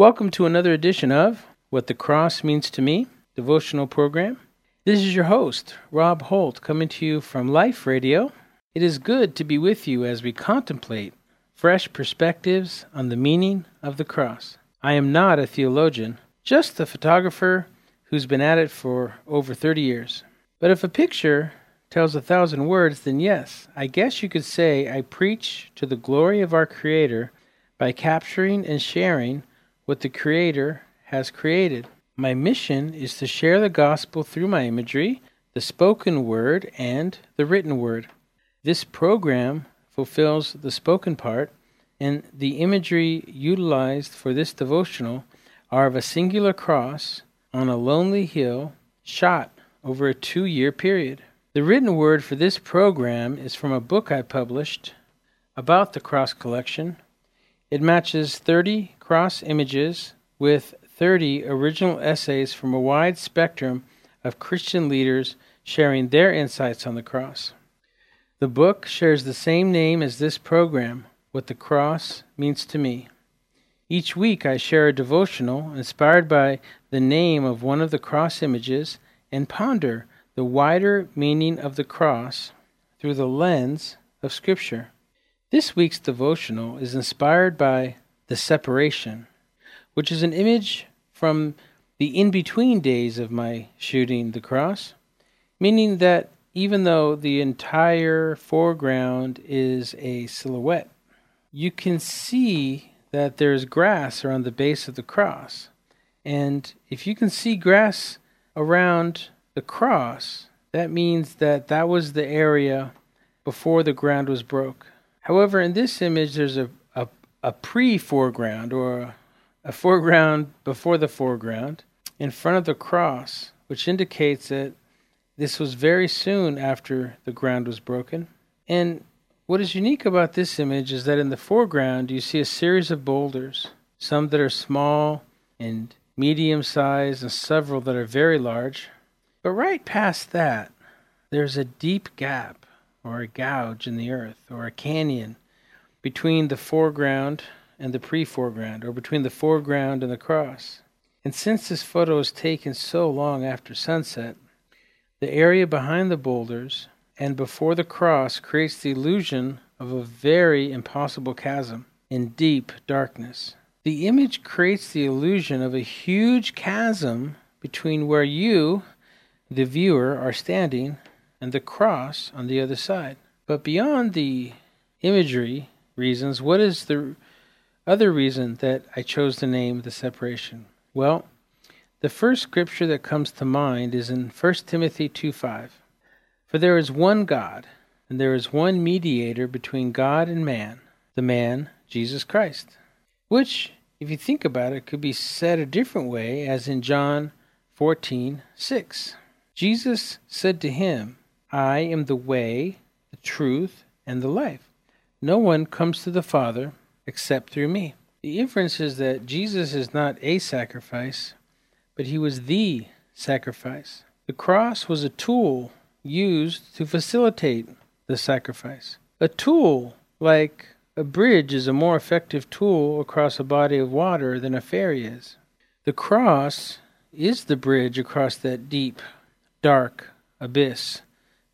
Welcome to another edition of What the Cross Means to Me devotional program. This is your host, Rob Holt, coming to you from Life Radio. It is good to be with you as we contemplate fresh perspectives on the meaning of the cross. I am not a theologian, just a photographer who's been at it for over 30 years. But if a picture tells a thousand words, then yes, I guess you could say I preach to the glory of our Creator by capturing and sharing what the Creator has created. My mission is to share the gospel through my imagery, the spoken word, and the written word. This program fulfills the spoken part, and the imagery utilized for this devotional are of a singular cross on a lonely hill shot over a two year period. The written word for this program is from a book I published about the cross collection. It matches 30 cross images with 30 original essays from a wide spectrum of Christian leaders sharing their insights on the cross. The book shares the same name as this program, What the Cross Means to Me. Each week I share a devotional inspired by the name of one of the cross images and ponder the wider meaning of the cross through the lens of Scripture. This week's devotional is inspired by the separation, which is an image from the in between days of my shooting the cross, meaning that even though the entire foreground is a silhouette, you can see that there's grass around the base of the cross. And if you can see grass around the cross, that means that that was the area before the ground was broke. However, in this image, there's a, a, a pre foreground or a, foreground before the foreground in front of the cross, which indicates that this was very soon after the ground was broken. And what is unique about this image is that in the foreground you see a series of boulders, some that are small and medium sized, and several that are very large. But right past that, there's a deep gap or a gouge in the earth or a canyon between the foreground and the pre foreground, or between the foreground and the cross. And since this photo is taken so long after sunset, the area behind the boulders and before the cross creates the illusion of a very impossible chasm in deep darkness. The image creates the illusion of a huge chasm between where you, the viewer, are standing and the cross on the other side. But beyond the imagery reasons, what is the other reason that I chose to name the separation? Well, the first scripture that comes to mind is in 1 Timothy 2 5. For there is one God, and there is one mediator between God and man, the man, Jesus Christ. Which, if you think about it, could be said a different way, as in John fourteen six. Jesus said to him, I am the way, the truth, and the life. No one comes to the Father except through me. The inference is that Jesus is not a sacrifice, but he was the sacrifice. The cross was a tool used to facilitate the sacrifice. A tool, like a bridge, is a more effective tool across a body of water than a ferry is. The cross is the bridge across that deep, dark abyss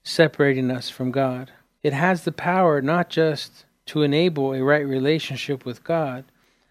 separating us from God. It has the power not just to enable a right relationship with God,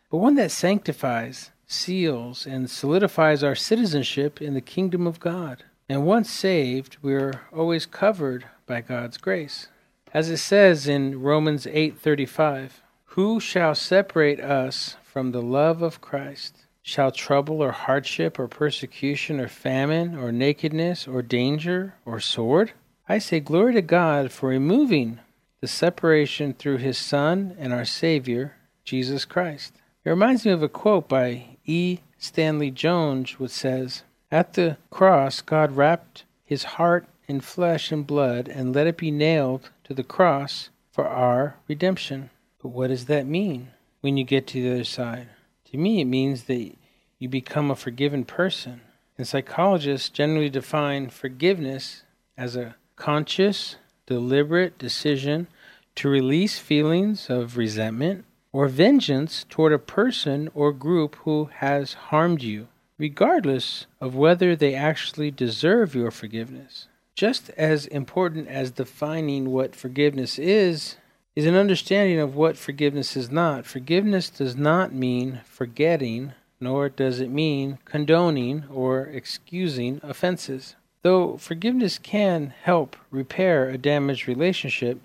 but one that sanctifies, seals, and solidifies our citizenship in the kingdom of God. And once saved, we are always covered by God's grace. As it says in Romans 8:35, "Who shall separate us from the love of Christ? Shall trouble or hardship or persecution or famine or nakedness or danger or sword?" I say glory to God for removing the separation through his Son and our Savior, Jesus Christ. It reminds me of a quote by E. Stanley Jones, which says, At the cross, God wrapped his heart in flesh and blood and let it be nailed to the cross for our redemption. But what does that mean when you get to the other side? To me, it means that you become a forgiven person. And psychologists generally define forgiveness as a conscious, deliberate decision to release feelings of resentment or vengeance toward a person or group who has harmed you, regardless of whether they actually deserve your forgiveness. Just as important as defining what forgiveness is, is an understanding of what forgiveness is not. Forgiveness does not mean forgetting, nor does it mean condoning or excusing offenses. Though forgiveness can help repair a damaged relationship,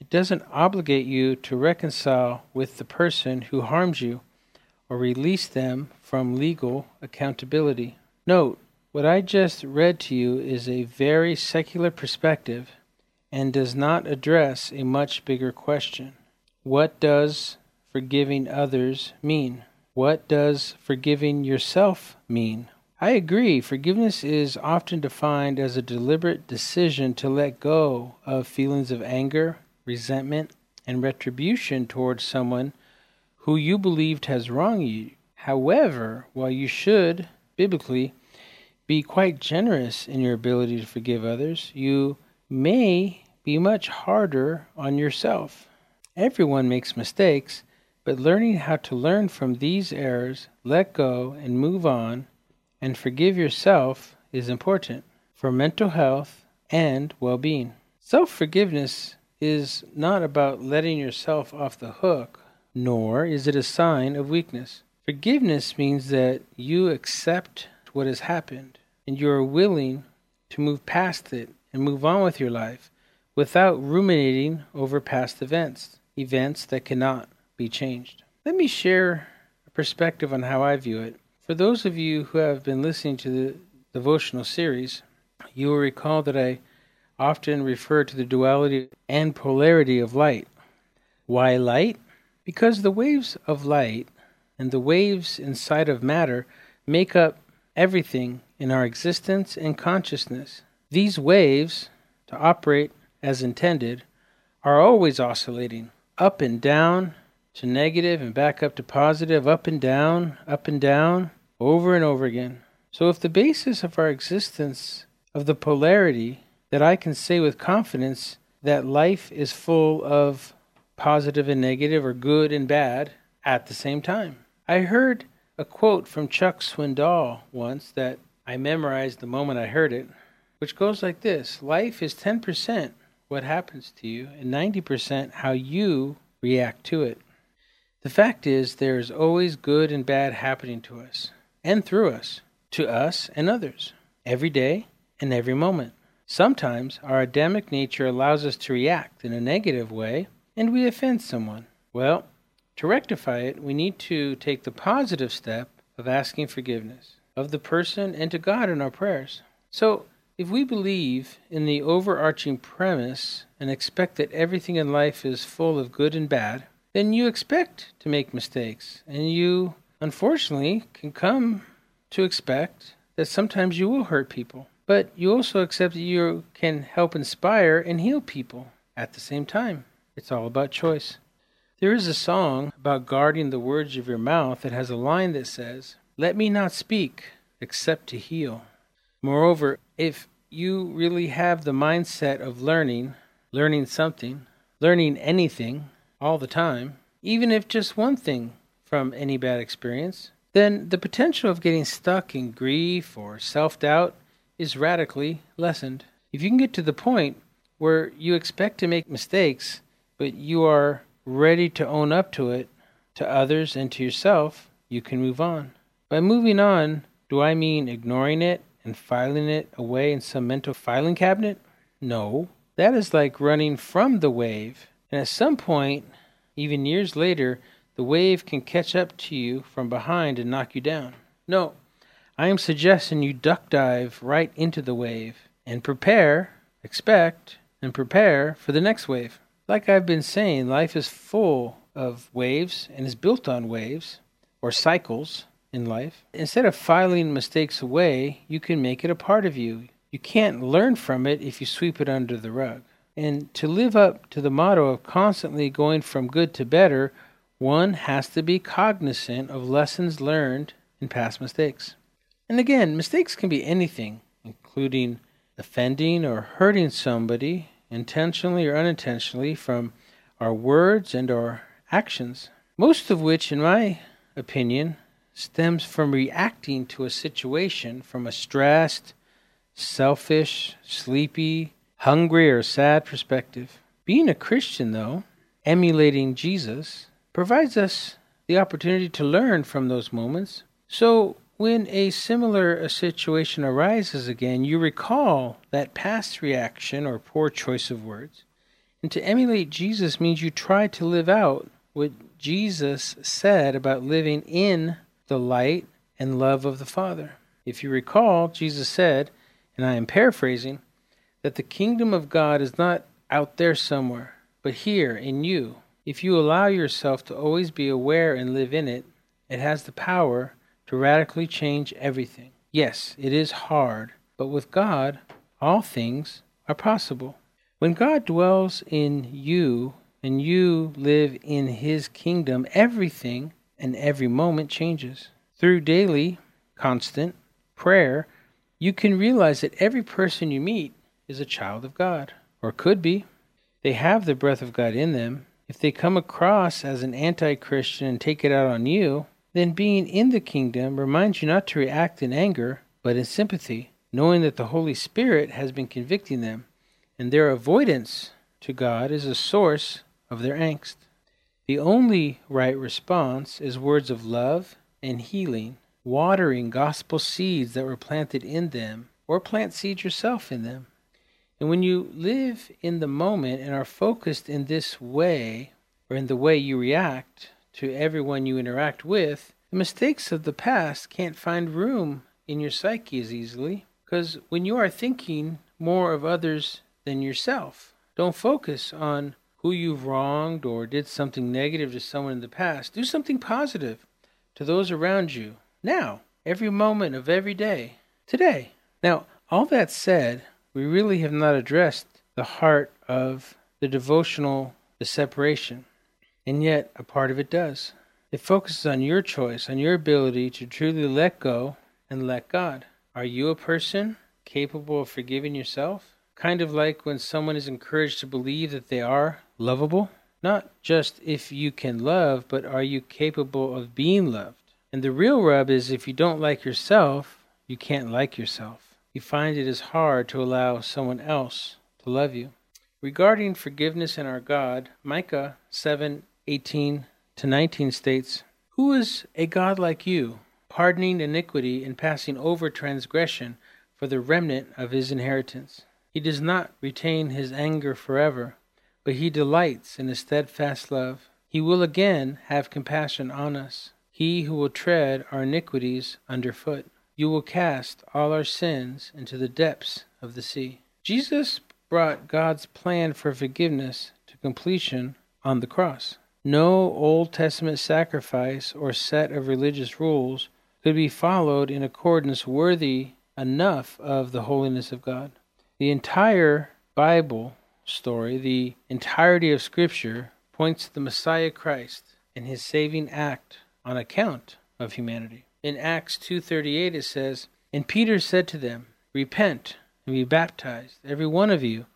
it doesn't obligate you to reconcile with the person who harmed you or release them from legal accountability. Note, what I just read to you is a very secular perspective and does not address a much bigger question. What does forgiving others mean? What does forgiving yourself mean? I agree, forgiveness is often defined as a deliberate decision to let go of feelings of anger, resentment, and retribution towards someone who you believed has wronged you. However, while you should, biblically, be quite generous in your ability to forgive others, you may be much harder on yourself. Everyone makes mistakes, but learning how to learn from these errors, let go, and move on and forgive yourself is important for mental health and well being. Self forgiveness is not about letting yourself off the hook, nor is it a sign of weakness. Forgiveness means that you accept what has happened and you are willing to move past it and move on with your life without ruminating over past events, events that cannot be changed. Let me share a perspective on how I view it. For those of you who have been listening to the devotional series, you will recall that I often refer to the duality and polarity of light. Why light? Because the waves of light and the waves inside of matter make up everything in our existence and consciousness. These waves, to operate as intended, are always oscillating up and down to negative and back up to positive, up and down, up and down, over and over again. So, if the basis of our existence, of the polarity, that I can say with confidence that life is full of positive and negative or good and bad at the same time. I heard a quote from Chuck Swindoll once that I memorized the moment I heard it, which goes like this Life is 10% what happens to you and 90% how you react to it. The fact is, there is always good and bad happening to us and through us, to us and others, every day and every moment. Sometimes our Adamic nature allows us to react in a negative way and we offend someone. Well, to rectify it, we need to take the positive step of asking forgiveness of the person and to God in our prayers. So, if we believe in the overarching premise and expect that everything in life is full of good and bad, then you expect to make mistakes, and you, unfortunately, can come to expect that sometimes you will hurt people. But you also accept that you can help inspire and heal people at the same time. It's all about choice. There is a song about guarding the words of your mouth that has a line that says, Let me not speak except to heal. Moreover, if you really have the mindset of learning, learning something, learning anything, all the time, even if just one thing from any bad experience, then the potential of getting stuck in grief or self doubt is radically lessened. If you can get to the point where you expect to make mistakes, but you are ready to own up to it to others and to yourself, you can move on. By moving on, do I mean ignoring it and filing it away in some mental filing cabinet? No. That is like running from the wave and at some point, even years later, the wave can catch up to you from behind and knock you down. No, I am suggesting you duck dive right into the wave and prepare, expect, and prepare for the next wave. Like I've been saying, life is full of waves and is built on waves or cycles in life. Instead of filing mistakes away, you can make it a part of you. You can't learn from it if you sweep it under the rug. And to live up to the motto of constantly going from good to better, one has to be cognizant of lessons learned in past mistakes. And again, mistakes can be anything, including offending or hurting somebody intentionally or unintentionally from our words and our actions. most of which, in my opinion, stems from reacting to a situation from a stressed, selfish, sleepy, hungry, or sad perspective. Being a Christian, though, emulating Jesus, provides us the opportunity to learn from those moments. So, when a similar situation arises again, you recall that past reaction or poor choice of words. And to emulate Jesus means you try to live out what Jesus said about living in the light and love of the Father. If you recall, Jesus said, and I am paraphrasing, that the kingdom of God is not out there somewhere, but here in you. If you allow yourself to always be aware and live in it, it has the power to radically change everything. Yes, it is hard, but with God, all things are possible. When God dwells in you and you live in His kingdom, everything and every moment changes. Through daily, constant prayer, you can realize that every person you meet is a child of God, or could be. They have the breath of God in them. If they come across as an anti Christian and take it out on you, then being in the kingdom reminds you not to react in anger, but in sympathy, knowing that the Holy Spirit has been convicting them, and their avoidance to God is a source of their angst. The only right response is words of love and healing, watering gospel seeds that were planted in them, or plant seeds yourself in them. And when you live in the moment and are focused in this way, or in the way you react to everyone you interact with, the mistakes of the past can't find room in your psyche as easily. Because when you are thinking more of others than yourself, don't focus on who you've wronged or did something negative to someone in the past. Do something positive to those around you now, every moment of every day, today. Now, all that said, we really have not addressed the heart of the devotional, the separation. And yet, a part of it does. It focuses on your choice, on your ability to truly let go and let God. Are you a person capable of forgiving yourself? Kind of like when someone is encouraged to believe that they are lovable? Not just if you can love, but are you capable of being loved? And the real rub is if you don't like yourself, you can't like yourself. You find it is hard to allow someone else to love you. Regarding forgiveness and our God, Micah 7:18 to 19 states, "Who is a God like you, pardoning iniquity and passing over transgression for the remnant of his inheritance?" He does not retain his anger forever, but he delights in a steadfast love. He will again have compassion on us, he who will tread our iniquities under foot. You will cast all our sins into the depths of the sea. Jesus brought God's plan for forgiveness to completion on the cross. No Old Testament sacrifice or set of religious rules could be followed in accordance worthy enough of the holiness of God. The entire Bible story, the entirety of Scripture, points to the Messiah Christ and his saving act on account of humanity. In Acts 2:38 it says, "And Peter said to them, Repent and be baptized, every one of you,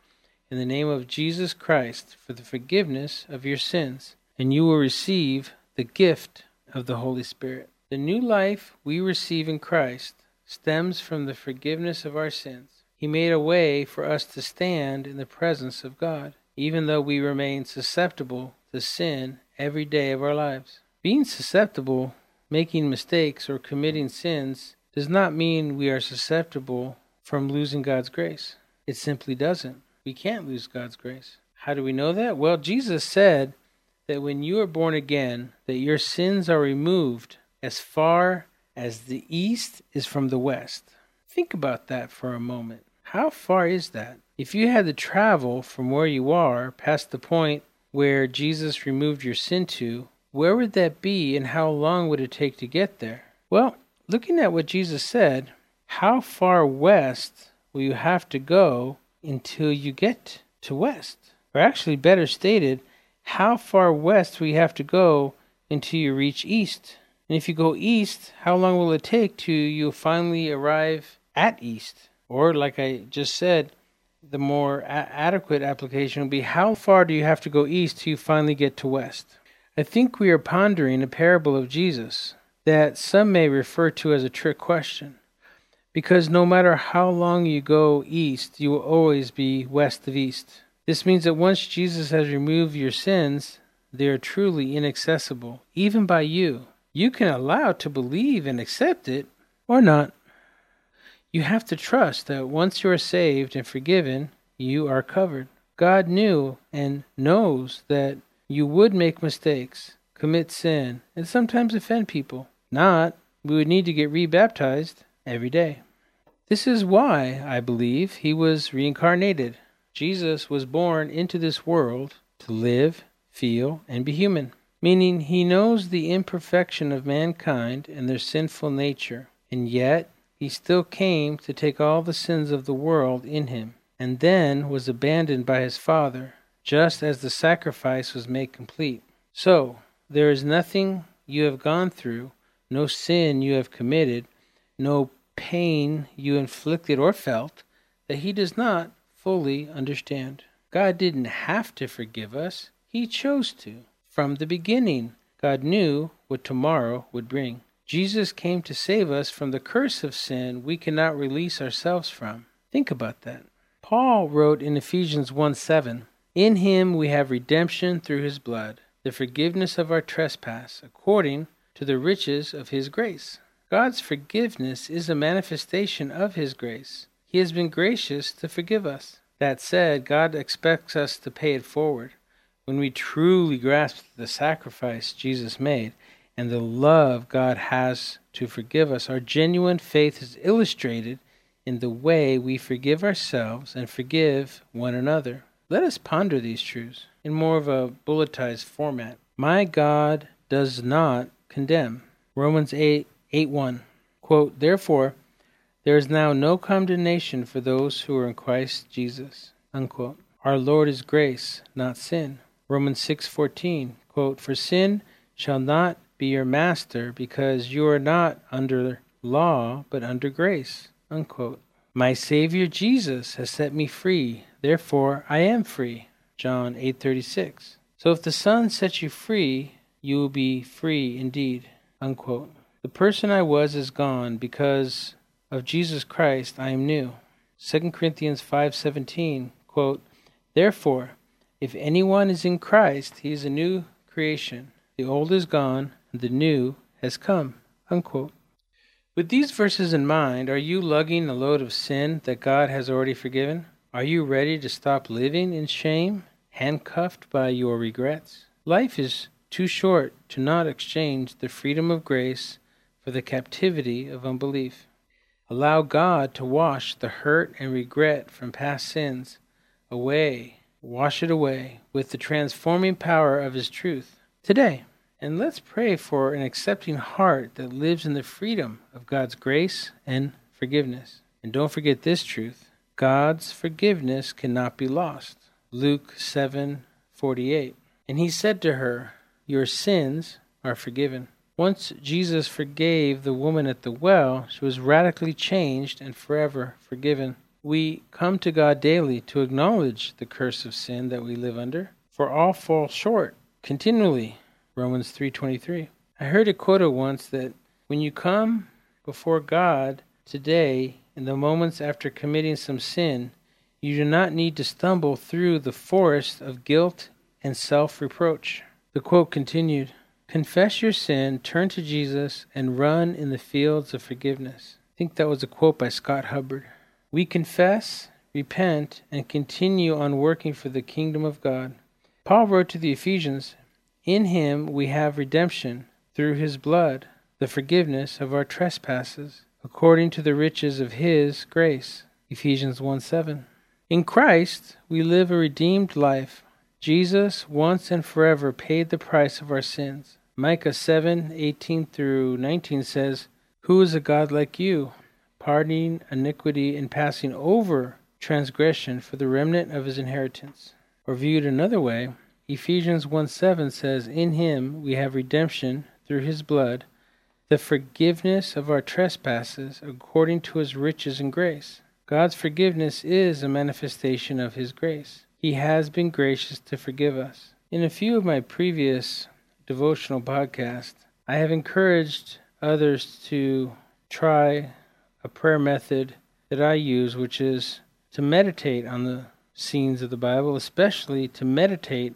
in the name of Jesus Christ for the forgiveness of your sins, and you will receive the gift of the Holy Spirit." The new life we receive in Christ stems from the forgiveness of our sins he made a way for us to stand in the presence of God, even though we remain susceptible to sin every day of our lives. Being susceptible, making mistakes, or committing sins does not mean we are susceptible from losing God's grace. It simply doesn't. We can't lose God's grace. How do we know that? Well, Jesus said that when you are born again, that your sins are removed as far as the east is from the west. Think about that for a moment. How far is that? If you had to travel from where you are past the point where Jesus removed your sin to, where would that be and how long would it take to get there? Well, looking at what Jesus said, how far west will you have to go until you get to west? Or actually, better stated, how far west will you have to go until you reach east? And if you go east, how long will it take to you finally arrive at east? Or, like I just said, the more a- adequate application would be how far do you have to go east you finally get to west? I think we are pondering a parable of Jesus that some may refer to as a trick question. Because no matter how long you go east, you will always be west of east. This means that once Jesus has removed your sins, they are truly inaccessible, even by you. You can allow to believe and accept it, or not. You have to trust that once you are saved and forgiven, you are covered. God knew and knows that you would make mistakes, commit sin, and sometimes offend people. Not, we would need to get rebaptized every day. This is why, I believe, he was reincarnated. Jesus was born into this world to live, feel, and be human, meaning he knows the imperfection of mankind and their sinful nature, and yet he still came to take all the sins of the world in him, and then was abandoned by his Father, just as the sacrifice was made complete. So, there is nothing you have gone through, no sin you have committed, no pain you inflicted or felt, that he does not fully understand. God didn't have to forgive us, he chose to. From the beginning, God knew what tomorrow would bring. Jesus came to save us from the curse of sin we cannot release ourselves from. Think about that. Paul wrote in Ephesians 1 7, In him we have redemption through his blood, the forgiveness of our trespass, according to the riches of his grace. God's forgiveness is a manifestation of his grace. He has been gracious to forgive us. That said, God expects us to pay it forward. When we truly grasp the sacrifice Jesus made, and the love God has to forgive us, our genuine faith is illustrated in the way we forgive ourselves and forgive one another. Let us ponder these truths in more of a bulletized format. My God does not condemn. Romans 8 8 1. Quote, Therefore, there is now no condemnation for those who are in Christ Jesus. Unquote. Our Lord is grace, not sin. Romans 6:14, quote, For sin shall not be your master, because you are not under law, but under grace. Unquote. My Savior Jesus has set me free, therefore I am free. John 8:36. So if the Son sets you free, you will be free indeed. Unquote. The person I was is gone because of Jesus Christ I am new. 2 Corinthians 5:17 quote Therefore if anyone is in Christ he is a new creation the old is gone and the new has come. Unquote. With these verses in mind, are you lugging a load of sin that God has already forgiven? Are you ready to stop living in shame, handcuffed by your regrets? Life is too short to not exchange the freedom of grace for the captivity of unbelief. Allow God to wash the hurt and regret from past sins away, wash it away with the transforming power of His truth today. And let's pray for an accepting heart that lives in the freedom of God's grace and forgiveness. And don't forget this truth God's forgiveness cannot be lost. Luke 7:48. And he said to her, "Your sins are forgiven." Once Jesus forgave the woman at the well, she was radically changed and forever forgiven. We come to God daily to acknowledge the curse of sin that we live under, for all fall short continually Romans 3:23. I heard it quoted once that when you come before God today in the moments after committing some sin, you do not need to stumble through the forest of guilt and self-reproach. The quote continued, Confess your sin, turn to Jesus, and run in the fields of forgiveness. I think that was a quote by Scott Hubbard. We confess, repent, and continue on working for the kingdom of God. Paul wrote to the Ephesians, in him we have redemption through his blood, the forgiveness of our trespasses, according to the riches of his grace. Ephesians 1 7. In Christ we live a redeemed life. Jesus once and forever paid the price of our sins. Micah 7 18 through 19 says, Who is a God like you, pardoning iniquity and passing over transgression for the remnant of his inheritance? Or viewed another way, Ephesians 1 7 says, In him we have redemption through his blood, the forgiveness of our trespasses according to his riches and grace. God's forgiveness is a manifestation of his grace. He has been gracious to forgive us. In a few of my previous devotional podcasts, I have encouraged others to try a prayer method that I use, which is to meditate on the scenes of the Bible, especially to meditate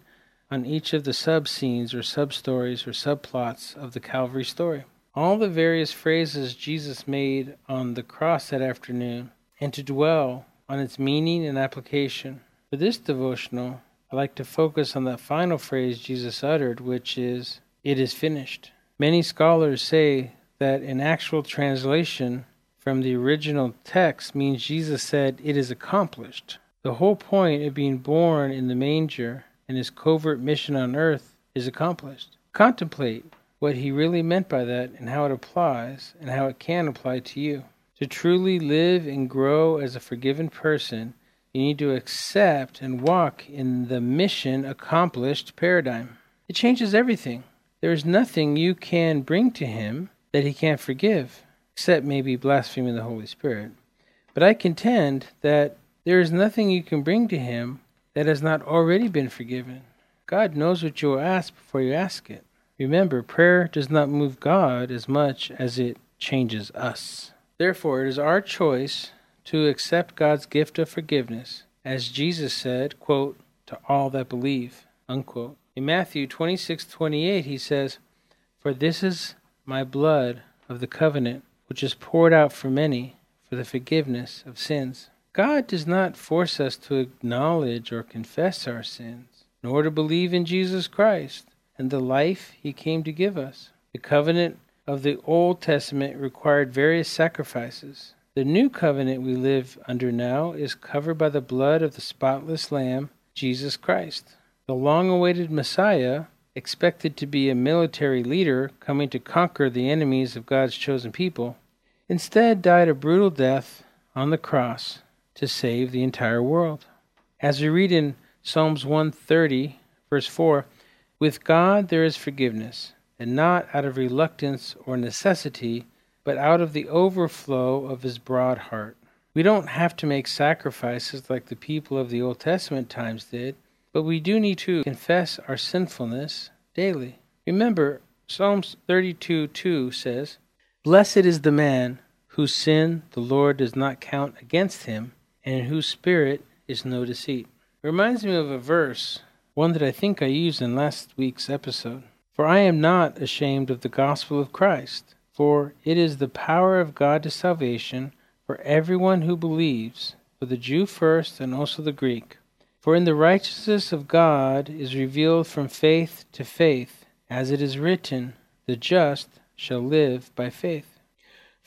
on each of the sub scenes or sub stories or subplots of the Calvary story. All the various phrases Jesus made on the cross that afternoon, and to dwell on its meaning and application. For this devotional, I like to focus on that final phrase Jesus uttered, which is, It is finished. Many scholars say that an actual translation from the original text means Jesus said, It is accomplished. The whole point of being born in the manger and his covert mission on earth is accomplished. Contemplate what he really meant by that and how it applies and how it can apply to you. To truly live and grow as a forgiven person, you need to accept and walk in the mission accomplished paradigm. It changes everything. There is nothing you can bring to him that he can't forgive, except maybe blaspheming the Holy Spirit. But I contend that there is nothing you can bring to him that has not already been forgiven. God knows what you will ask before you ask it. Remember, prayer does not move God as much as it changes us. Therefore, it is our choice to accept God's gift of forgiveness, as Jesus said, quote, to all that believe. Unquote. In Matthew 26:28 he says, "For this is my blood of the covenant, which is poured out for many for the forgiveness of sins." God does not force us to acknowledge or confess our sins, nor to believe in Jesus Christ and the life he came to give us. The covenant of the Old Testament required various sacrifices. The new covenant we live under now is covered by the blood of the spotless Lamb, Jesus Christ. The long awaited Messiah, expected to be a military leader coming to conquer the enemies of God's chosen people, instead died a brutal death on the cross to save the entire world. As we read in Psalms 130, verse 4, with God there is forgiveness, and not out of reluctance or necessity, but out of the overflow of his broad heart. We don't have to make sacrifices like the people of the Old Testament times did, but we do need to confess our sinfulness daily. Remember, Psalms 32 2 says, Blessed is the man whose sin the Lord does not count against him and in whose spirit is no deceit. It reminds me of a verse, one that I think I used in last week's episode. For I am not ashamed of the gospel of Christ, for it is the power of God to salvation for everyone who believes, for the Jew first and also the Greek. For in the righteousness of God is revealed from faith to faith, as it is written, The just shall live by faith.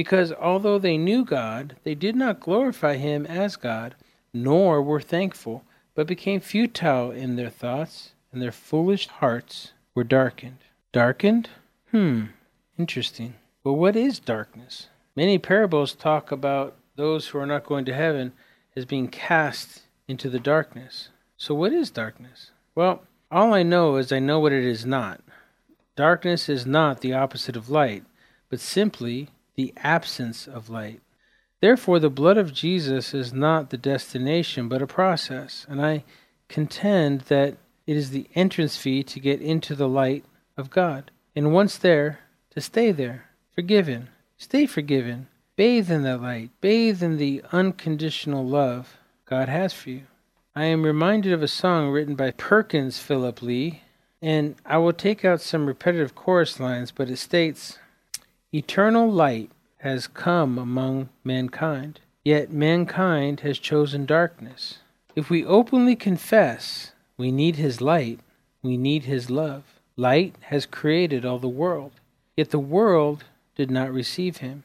Because although they knew God, they did not glorify him as God, nor were thankful, but became futile in their thoughts, and their foolish hearts were darkened. Darkened? Hmm, interesting. But what is darkness? Many parables talk about those who are not going to heaven as being cast into the darkness. So, what is darkness? Well, all I know is I know what it is not. Darkness is not the opposite of light, but simply the absence of light. Therefore, the blood of Jesus is not the destination, but a process, and I contend that it is the entrance fee to get into the light of God. And once there, to stay there, forgiven. Stay forgiven. Bathe in that light. Bathe in the unconditional love God has for you. I am reminded of a song written by Perkins Philip Lee, and I will take out some repetitive chorus lines, but it states, Eternal light has come among mankind, yet mankind has chosen darkness. If we openly confess we need His light, we need His love. Light has created all the world, yet the world did not receive Him.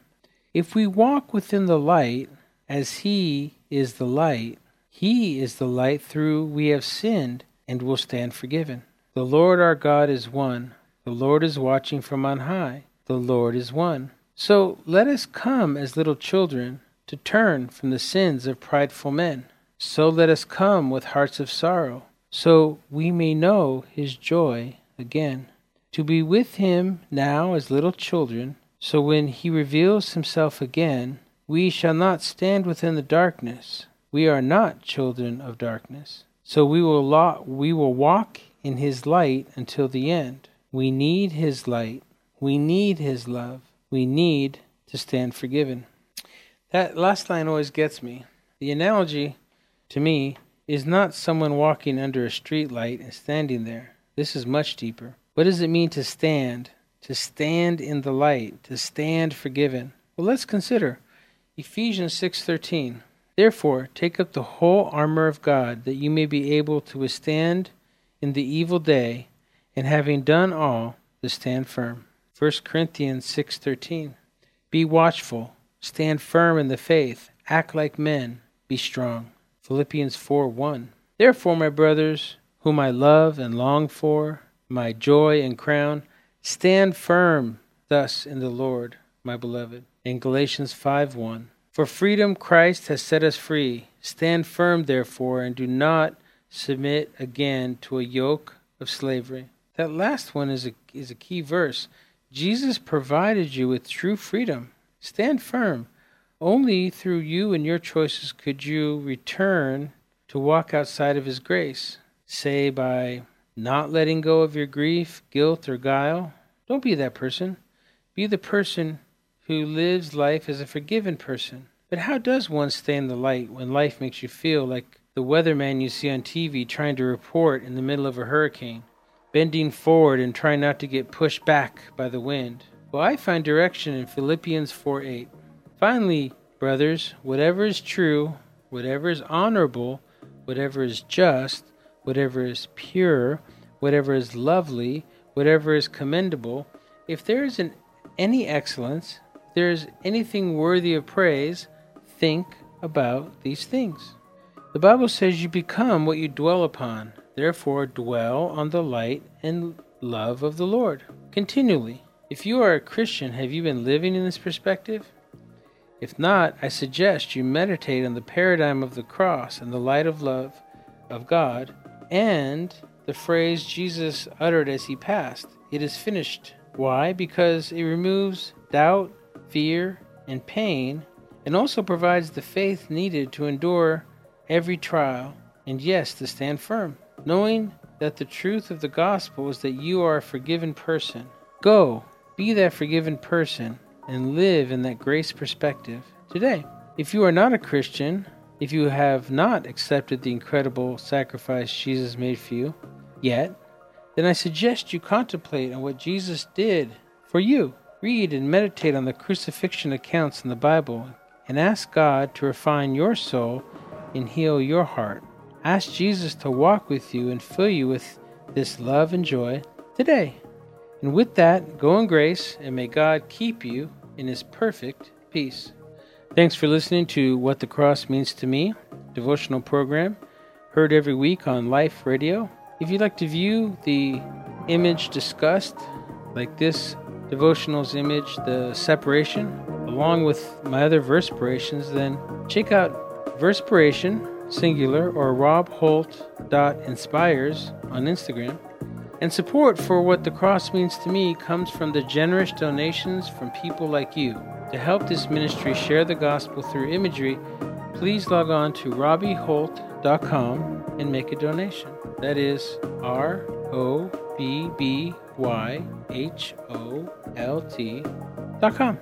If we walk within the light, as He is the light, He is the light through we have sinned and will stand forgiven. The Lord our God is one, The Lord is watching from on high. The Lord is one. So let us come as little children to turn from the sins of prideful men. So let us come with hearts of sorrow, so we may know his joy again. To be with him now as little children, so when he reveals himself again, we shall not stand within the darkness. We are not children of darkness. So we will, lo- we will walk in his light until the end. We need his light. We need his love. We need to stand forgiven. That last line always gets me. The analogy to me, is not someone walking under a street light and standing there. This is much deeper. What does it mean to stand? To stand in the light, to stand forgiven. Well, let's consider Ephesians 6:13. Therefore, take up the whole armor of God, that you may be able to withstand in the evil day, and having done all, to stand firm. 1 Corinthians 6:13. Be watchful, stand firm in the faith, act like men, be strong. Philippians 4 1. Therefore, my brothers, whom I love and long for, my joy and crown, stand firm thus in the Lord, my beloved. In Galatians 5 1. For freedom Christ has set us free. Stand firm, therefore, and do not submit again to a yoke of slavery. That last one is a, is a key verse. Jesus provided you with true freedom. Stand firm. Only through you and your choices could you return to walk outside of His grace. Say by not letting go of your grief, guilt, or guile. Don't be that person. Be the person who lives life as a forgiven person. But how does one stay in the light when life makes you feel like the weatherman you see on TV trying to report in the middle of a hurricane, bending forward and trying not to get pushed back by the wind? Well, I find direction in Philippians 4 8. Finally, brothers, whatever is true, whatever is honorable, whatever is just, whatever is pure, whatever is lovely, whatever is commendable, if there is an, any excellence, if there is anything worthy of praise, think about these things. The Bible says you become what you dwell upon. Therefore, dwell on the light and love of the Lord continually. If you are a Christian, have you been living in this perspective? If not, I suggest you meditate on the paradigm of the cross and the light of love of God and the phrase Jesus uttered as he passed It is finished. Why? Because it removes doubt, fear, and pain, and also provides the faith needed to endure every trial, and yes, to stand firm, knowing that the truth of the gospel is that you are a forgiven person. Go, be that forgiven person and live in that grace perspective today. If you are not a Christian, if you have not accepted the incredible sacrifice Jesus made for you yet, then I suggest you contemplate on what Jesus did for you. Read and meditate on the crucifixion accounts in the Bible and ask God to refine your soul and heal your heart. Ask Jesus to walk with you and fill you with this love and joy today. And with that, go in grace, and may God keep you in His perfect peace. Thanks for listening to What the Cross Means to Me, devotional program, heard every week on Life Radio. If you'd like to view the image discussed, like this devotional's image, the separation, along with my other verspirations, then check out Verspiration, singular, or robholt.inspires on Instagram. And support for what the cross means to me comes from the generous donations from people like you. To help this ministry share the gospel through imagery, please log on to robbyholt.com and make a donation. That is R O B B Y H O L T.com.